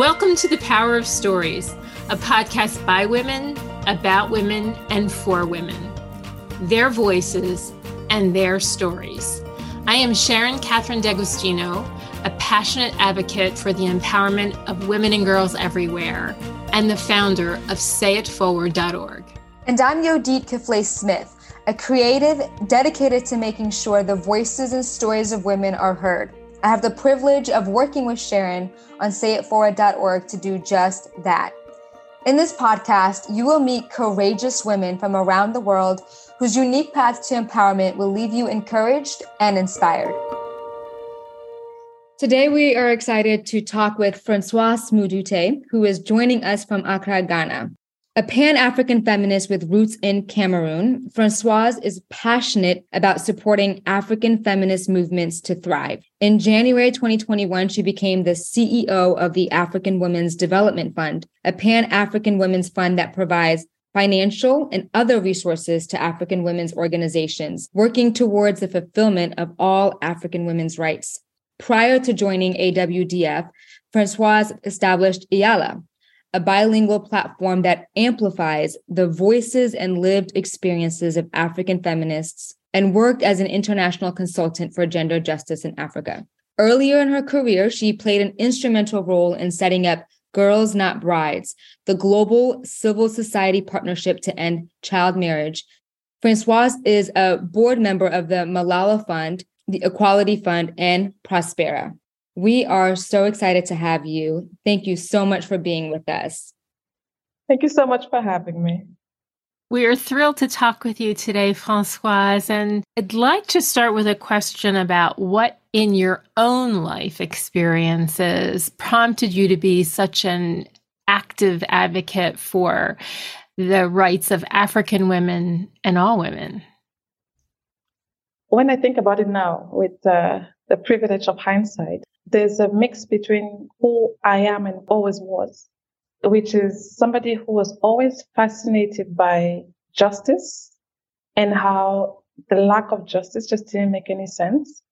Welcome to The Power of Stories, a podcast by women, about women, and for women. Their voices and their stories. I am Sharon Catherine D'Agostino, a passionate advocate for the empowerment of women and girls everywhere, and the founder of sayitforward.org. And I'm Yodit Kiflay Smith, a creative dedicated to making sure the voices and stories of women are heard. I have the privilege of working with Sharon on sayitforward.org to do just that. In this podcast, you will meet courageous women from around the world whose unique paths to empowerment will leave you encouraged and inspired. Today, we are excited to talk with Francoise Moudouthe, who is joining us from Accra, Ghana. A Pan African feminist with roots in Cameroon, Francoise is passionate about supporting African feminist movements to thrive. In January 2021, she became the CEO of the African Women's Development Fund, a Pan African women's fund that provides financial and other resources to African women's organizations, working towards the fulfillment of all African women's rights. Prior to joining AWDF, Francoise established Eyala, a bilingual platform that amplifies the voices and lived experiences of African feminists, and worked as an international consultant for gender justice in Africa. Earlier in her career, she played an instrumental role in setting up Girls Not Brides, the global civil society partnership to end child marriage. Francoise is a board member of the Malala Fund, the Equality Fund, and Prospera. We are so excited to have you. Thank you so much for being with us. Thank you so much for having me. We are thrilled to talk with you today, Francoise. And I'd like to start with a question about what in your own life experiences prompted you to be such an active advocate for the rights of African women and all women. When I think about it now, with uh, the privilege of hindsight, there's a mix between who I am and always was, which is somebody who was always fascinated by justice and how the lack of justice just didn't make any sense.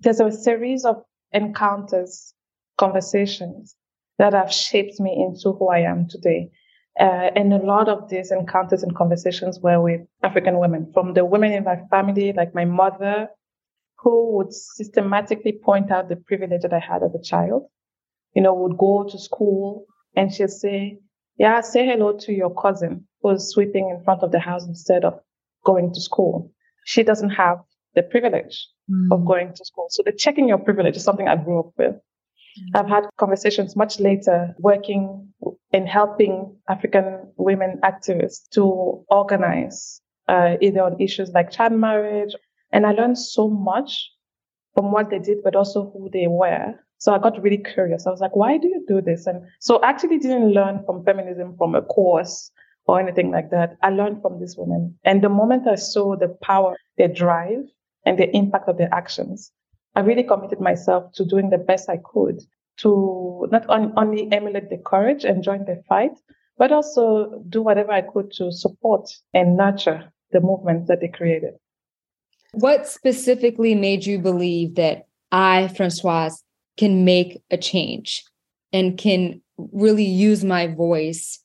There's a series of encounters, conversations that have shaped me into who I am today. Uh, and a lot of these encounters and conversations were with African women, from the women in my family, like my mother, who would systematically point out the privilege that I had as a child. You know, would go to school and she'd say, yeah, say hello to your cousin who's sweeping in front of the house instead of going to school. She doesn't have the privilege mm. of going to school. So the checking your privilege is something I grew up with. Mm. I've had conversations much later working in helping African women activists to organize uh, either on issues like child marriage and I learned so much from what they did, but also who they were. So I got really curious. I was like, why do you do this? And so I actually didn't learn from feminism from a course or anything like that. I learned from these women. And the moment I saw the power, their drive, and the impact of their actions, I really committed myself to doing the best I could to not only emulate the courage and join the fight, but also do whatever I could to support and nurture the movements that they created. What specifically made you believe that I, Francoise, can make a change and can really use my voice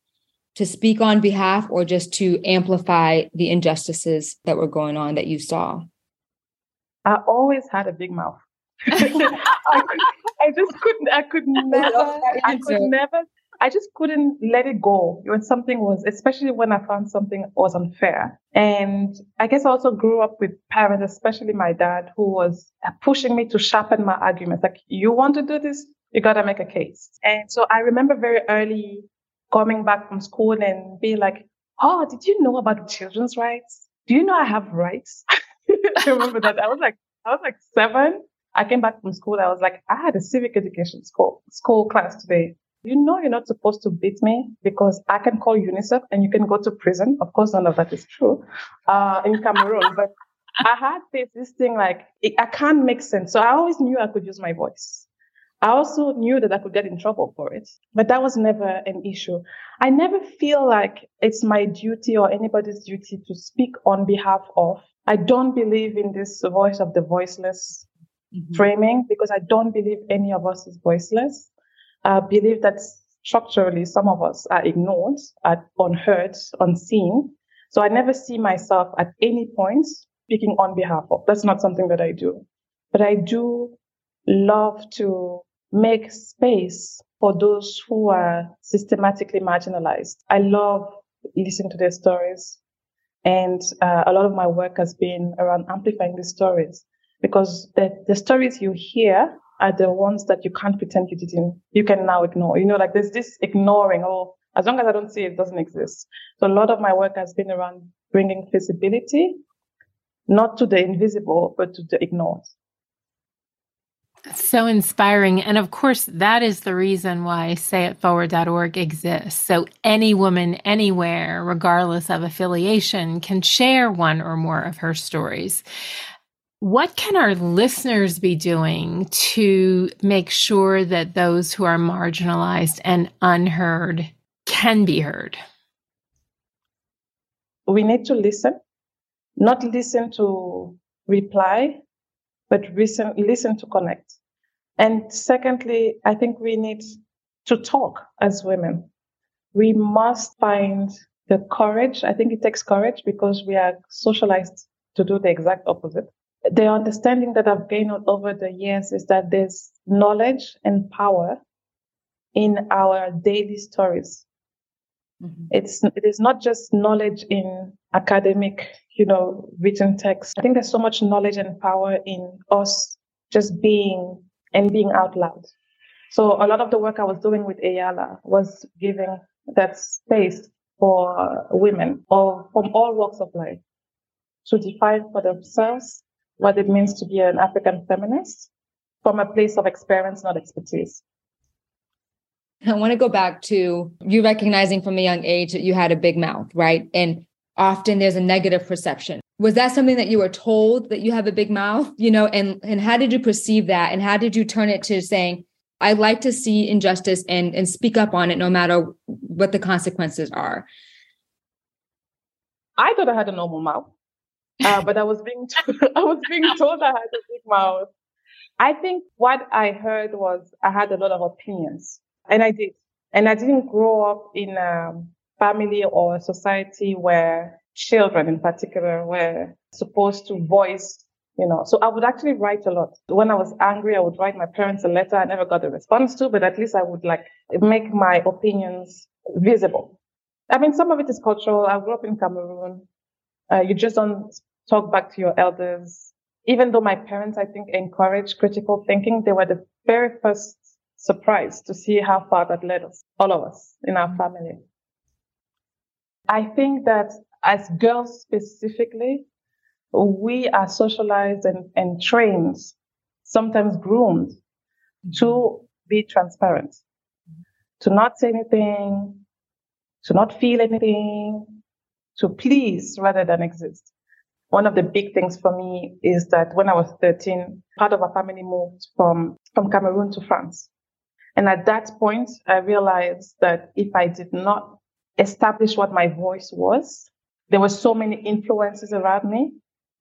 to speak on behalf or just to amplify the injustices that were going on that you saw? I always had a big mouth. I, I, just couldn't, I could never, I could never I just couldn't let it go when something was, especially when I found something was unfair. And I guess I also grew up with parents, especially my dad, who was pushing me to sharpen my arguments. Like, you want to do this? You got to make a case. And so I remember very early coming back from school and being like, Oh, did you know about children's rights? Do you know I have rights? I remember that. I was like, I was like seven. I came back from school. I was like, I had a civic education school, school class today. You know you're not supposed to beat me because I can call UNICEF and you can go to prison. Of course, none of that is true uh, in Cameroon, but I had this, this thing like, it, I can't make sense. So I always knew I could use my voice. I also knew that I could get in trouble for it, but that was never an issue. I never feel like it's my duty or anybody's duty to speak on behalf of. I don't believe in this voice of the voiceless mm-hmm. framing because I don't believe any of us is voiceless. I believe that structurally some of us are ignored, are unheard, unseen. So I never see myself at any point speaking on behalf of. That's not something that I do. But I do love to make space for those who are systematically marginalized. I love listening to their stories. And uh, a lot of my work has been around amplifying these stories because the, the stories you hear are the ones that you can't pretend you didn't, you can now ignore. You know, like there's this ignoring, oh, as long as I don't see it, it doesn't exist. So a lot of my work has been around bringing visibility, not to the invisible, but to the ignored. So inspiring. And of course, that is the reason why sayitforward.org exists. So any woman anywhere, regardless of affiliation, can share one or more of her stories. What can our listeners be doing to make sure that those who are marginalized and unheard can be heard? We need to listen, not listen to reply, but listen, listen to connect. And secondly, I think we need to talk as women. We must find the courage. I think it takes courage because we are socialized to do the exact opposite. The understanding that I've gained over the years is that there's knowledge and power in our daily stories. Mm-hmm. It's it is not just knowledge in academic, you know, written text. I think there's so much knowledge and power in us just being and being out loud. So a lot of the work I was doing with Eyala was giving that space for women or from all walks of life to define for themselves what it means to be an African feminist from a place of experience, not expertise. I want to go back to you recognizing from a young age that you had a big mouth, right? And often there's a negative perception. Was that something that you were told that you have a big mouth, you know, and and how did you perceive that and how did you turn it to saying I like to see injustice and and speak up on it no matter what the consequences are? I thought I had a normal mouth. Uh, but I was being t- I was being told I had a big mouth. I think what I heard was I had a lot of opinions, and I did. And I didn't grow up in a family or a society where children, in particular, were supposed to voice. You know, so I would actually write a lot. When I was angry, I would write my parents a letter I never got a response to, but at least I would like make my opinions visible. I mean, some of it is cultural. I grew up in Cameroon. Uh, you just don't talk back to your elders. Even though my parents, I think, encouraged critical thinking, they were the very first surprised to see how far that led us, all of us in our family. I think that as girls specifically, we are socialized and, and trained, sometimes groomed to be transparent, to not say anything, to not feel anything, to please rather than exist. One of the big things for me is that when I was 13, part of our family moved from, from Cameroon to France. And at that point, I realized that if I did not establish what my voice was, there were so many influences around me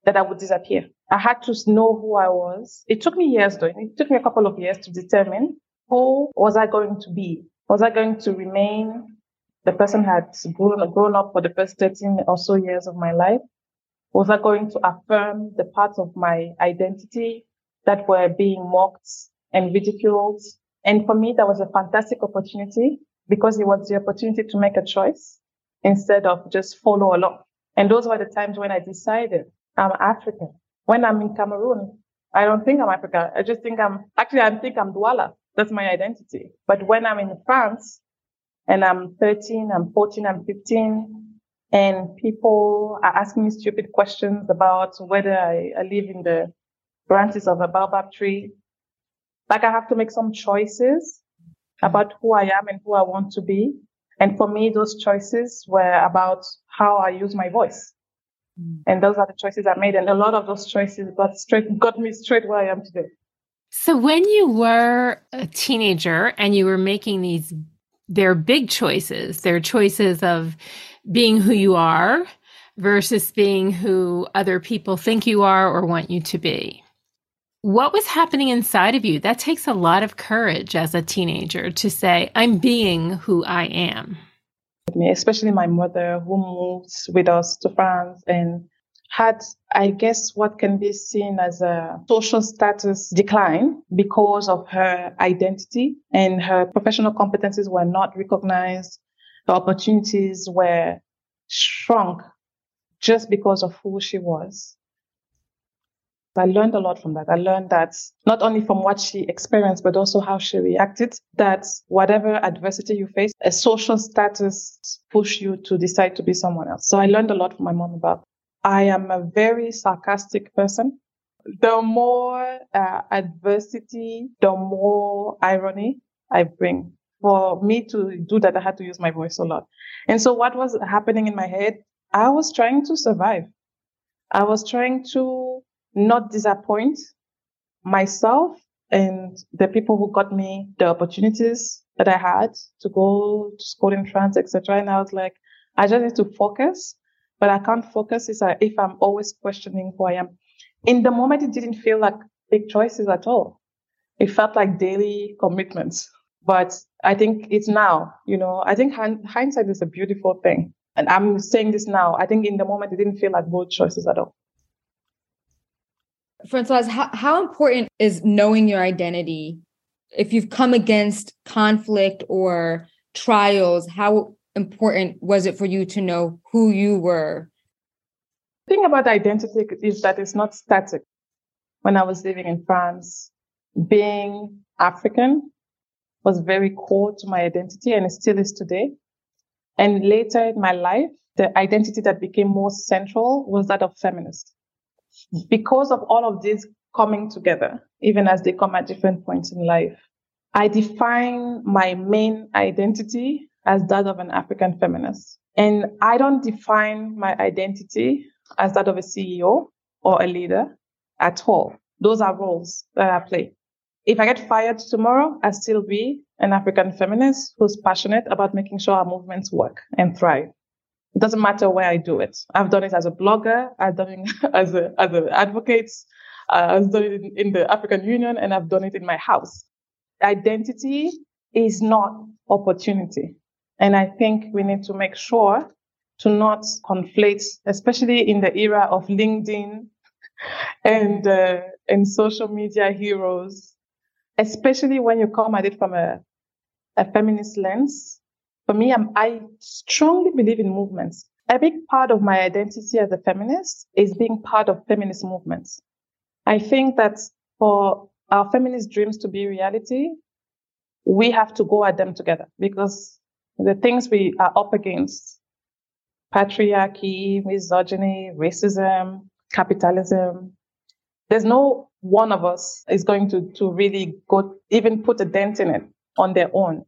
that I would disappear. I had to know who I was. It took me years though. It took me a couple of years to determine who was I going to be? Was I going to remain the person had grown, grown up for the first 13 or so years of my life? Was I going to affirm the parts of my identity that were being mocked and ridiculed? And for me, that was a fantastic opportunity because it was the opportunity to make a choice instead of just follow along. And those were the times when I decided I'm African. When I'm in Cameroon, I don't think I'm African. I just think I'm, actually, I think I'm Douala. That's my identity. But when I'm in France and I'm 13, I'm 14, I'm 15, and people are asking me stupid questions about whether I, I live in the branches of a baobab tree, like I have to make some choices about who I am and who I want to be. And for me, those choices were about how I use my voice. Mm. And those are the choices I made. And a lot of those choices got straight, got me straight where I am today. So when you were a teenager and you were making these, they're big choices. They're choices of being who you are versus being who other people think you are or want you to be. What was happening inside of you? That takes a lot of courage as a teenager to say, I'm being who I am. Especially my mother, who moved with us to France and had, I guess, what can be seen as a social status decline because of her identity and her professional competencies were not recognized. The opportunities were shrunk just because of who she was. I learned a lot from that. I learned that not only from what she experienced, but also how she reacted, that whatever adversity you face, a social status push you to decide to be someone else. So I learned a lot from my mom about. I am a very sarcastic person. The more uh, adversity, the more irony I bring. For me to do that, I had to use my voice a lot. And so what was happening in my head? I was trying to survive. I was trying to not disappoint myself and the people who got me the opportunities that I had to go to school in France, etc. And I was like, I just need to focus, but I can't focus uh, if I'm always questioning who I am. In the moment, it didn't feel like big choices at all. It felt like daily commitments. But I think it's now, you know, I think hindsight is a beautiful thing. And I'm saying this now. I think in the moment, it didn't feel like bold choices at all. Francoise, how, how important is knowing your identity? If you've come against conflict or trials, how important was it for you to know who you were? The thing about identity is that it's not static. When I was living in France, being African was very core to my identity and it still is today. And later in my life, the identity that became more central was that of feminist because of all of this coming together, even as they come at different points in life, I define my main identity as that of an African feminist. And I don't define my identity as that of a CEO or a leader at all. Those are roles that I play. If I get fired tomorrow, I still be an African feminist who's passionate about making sure our movements work and thrive. It doesn't matter where I do it. I've done it as a blogger. I've done it as a as an advocate. Uh, I've done it in, in the African Union, and I've done it in my house. Identity is not opportunity, and I think we need to make sure to not conflate, especially in the era of LinkedIn and uh, and social media heroes, especially when you come at it from a a feminist lens for me, I'm, I strongly believe in movements. A big part of my identity as a feminist is being part of feminist movements. I think that for our feminist dreams to be reality, we have to go at them together because the things we are up against, patriarchy, misogyny, racism, capitalism, there's no one of us is going to, to really go, even put a dent in it on their own.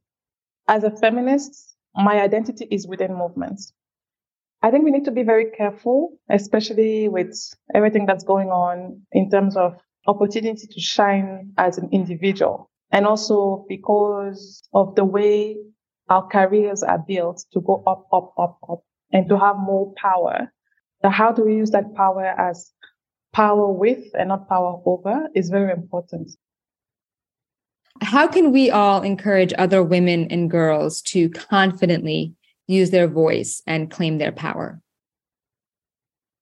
As a feminist, my identity is within movements. I think we need to be very careful, especially with everything that's going on in terms of opportunity to shine as an individual. And also because of the way our careers are built to go up, up, up, up and to have more power. how do we use that power as power with and not power over is very important how can we all encourage other women and girls to confidently use their voice and claim their power?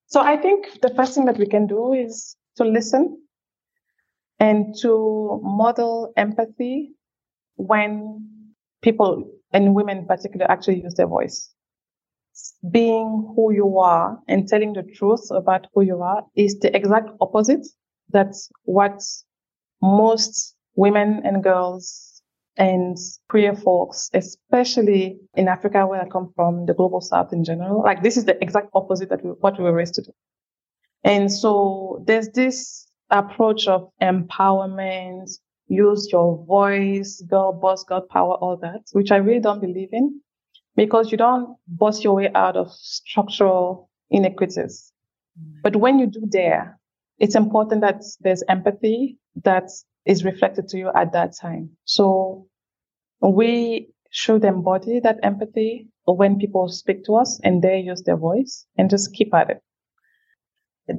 So I think the first thing that we can do is to listen and to model empathy when people and women in particular actually use their voice. Being who you are and telling the truth about who you are is the exact opposite. That's what most women and girls and queer folks, especially in Africa, where I come from, the global south in general. Like this is the exact opposite that we, what we were raised to do. And so there's this approach of empowerment, use your voice, girl boss, girl power, all that, which I really don't believe in because you don't boss your way out of structural inequities. Mm. But when you do dare, it's important that there's empathy, that is reflected to you at that time. So we should embody that empathy when people speak to us and they use their voice and just keep at it.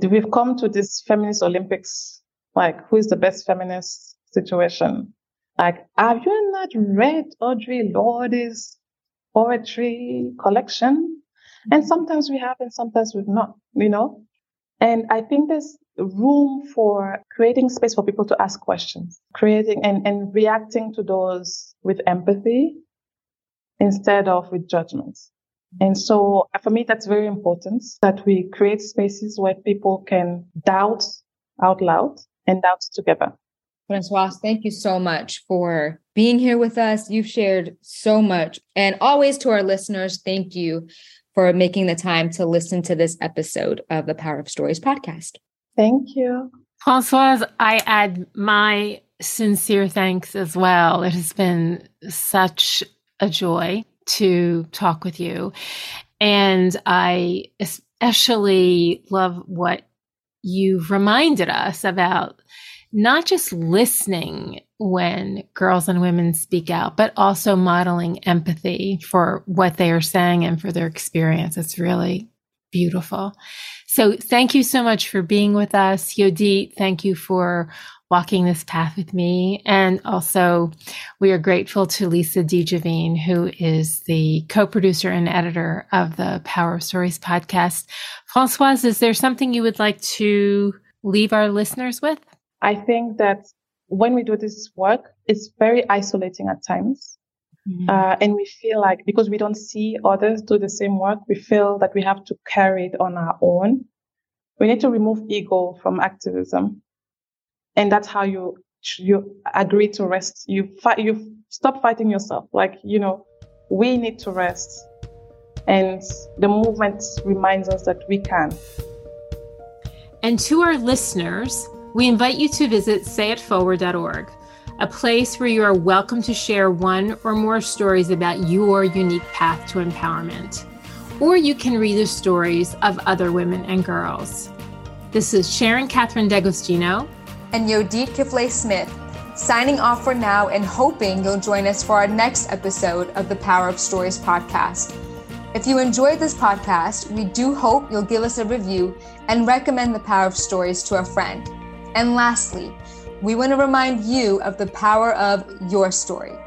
We've come to this feminist Olympics like who is the best feminist situation. Like, have you not read Audre Lorde's poetry collection? And mm-hmm. sometimes we have and sometimes we've not, you know? And I think there's room for creating space for people to ask questions, creating and, and reacting to those with empathy instead of with judgments. And so uh, for me, that's very important that we create spaces where people can doubt out loud and doubt together. Francoise, thank you so much for being here with us. You've shared so much. And always to our listeners, thank you for making the time to listen to this episode of the Power of Stories podcast. Thank you. Francoise, I add my sincere thanks as well. It has been such a joy to talk with you. And I especially love what you've reminded us about not just listening when girls and women speak out, but also modeling empathy for what they are saying and for their experience. It's really beautiful. So thank you so much for being with us. Yodit, thank you for walking this path with me. And also, we are grateful to Lisa DiGiovine, who is the co producer and editor of the Power of Stories podcast. Francoise, is there something you would like to leave our listeners with? I think that when we do this work, it's very isolating at times. Mm-hmm. Uh, and we feel like because we don't see others do the same work, we feel that we have to carry it on our own. We need to remove ego from activism and that's how you you agree to rest. You fight. You stop fighting yourself. Like you know, we need to rest, and the movement reminds us that we can. And to our listeners, we invite you to visit sayitforward.org, a place where you are welcome to share one or more stories about your unique path to empowerment. Or you can read the stories of other women and girls. This is Sharon Catherine D'Agostino and Yodit Kifle Smith, signing off for now and hoping you'll join us for our next episode of the Power of Stories podcast. If you enjoyed this podcast, we do hope you'll give us a review and recommend the Power of Stories to a friend. And lastly, we want to remind you of the power of your story.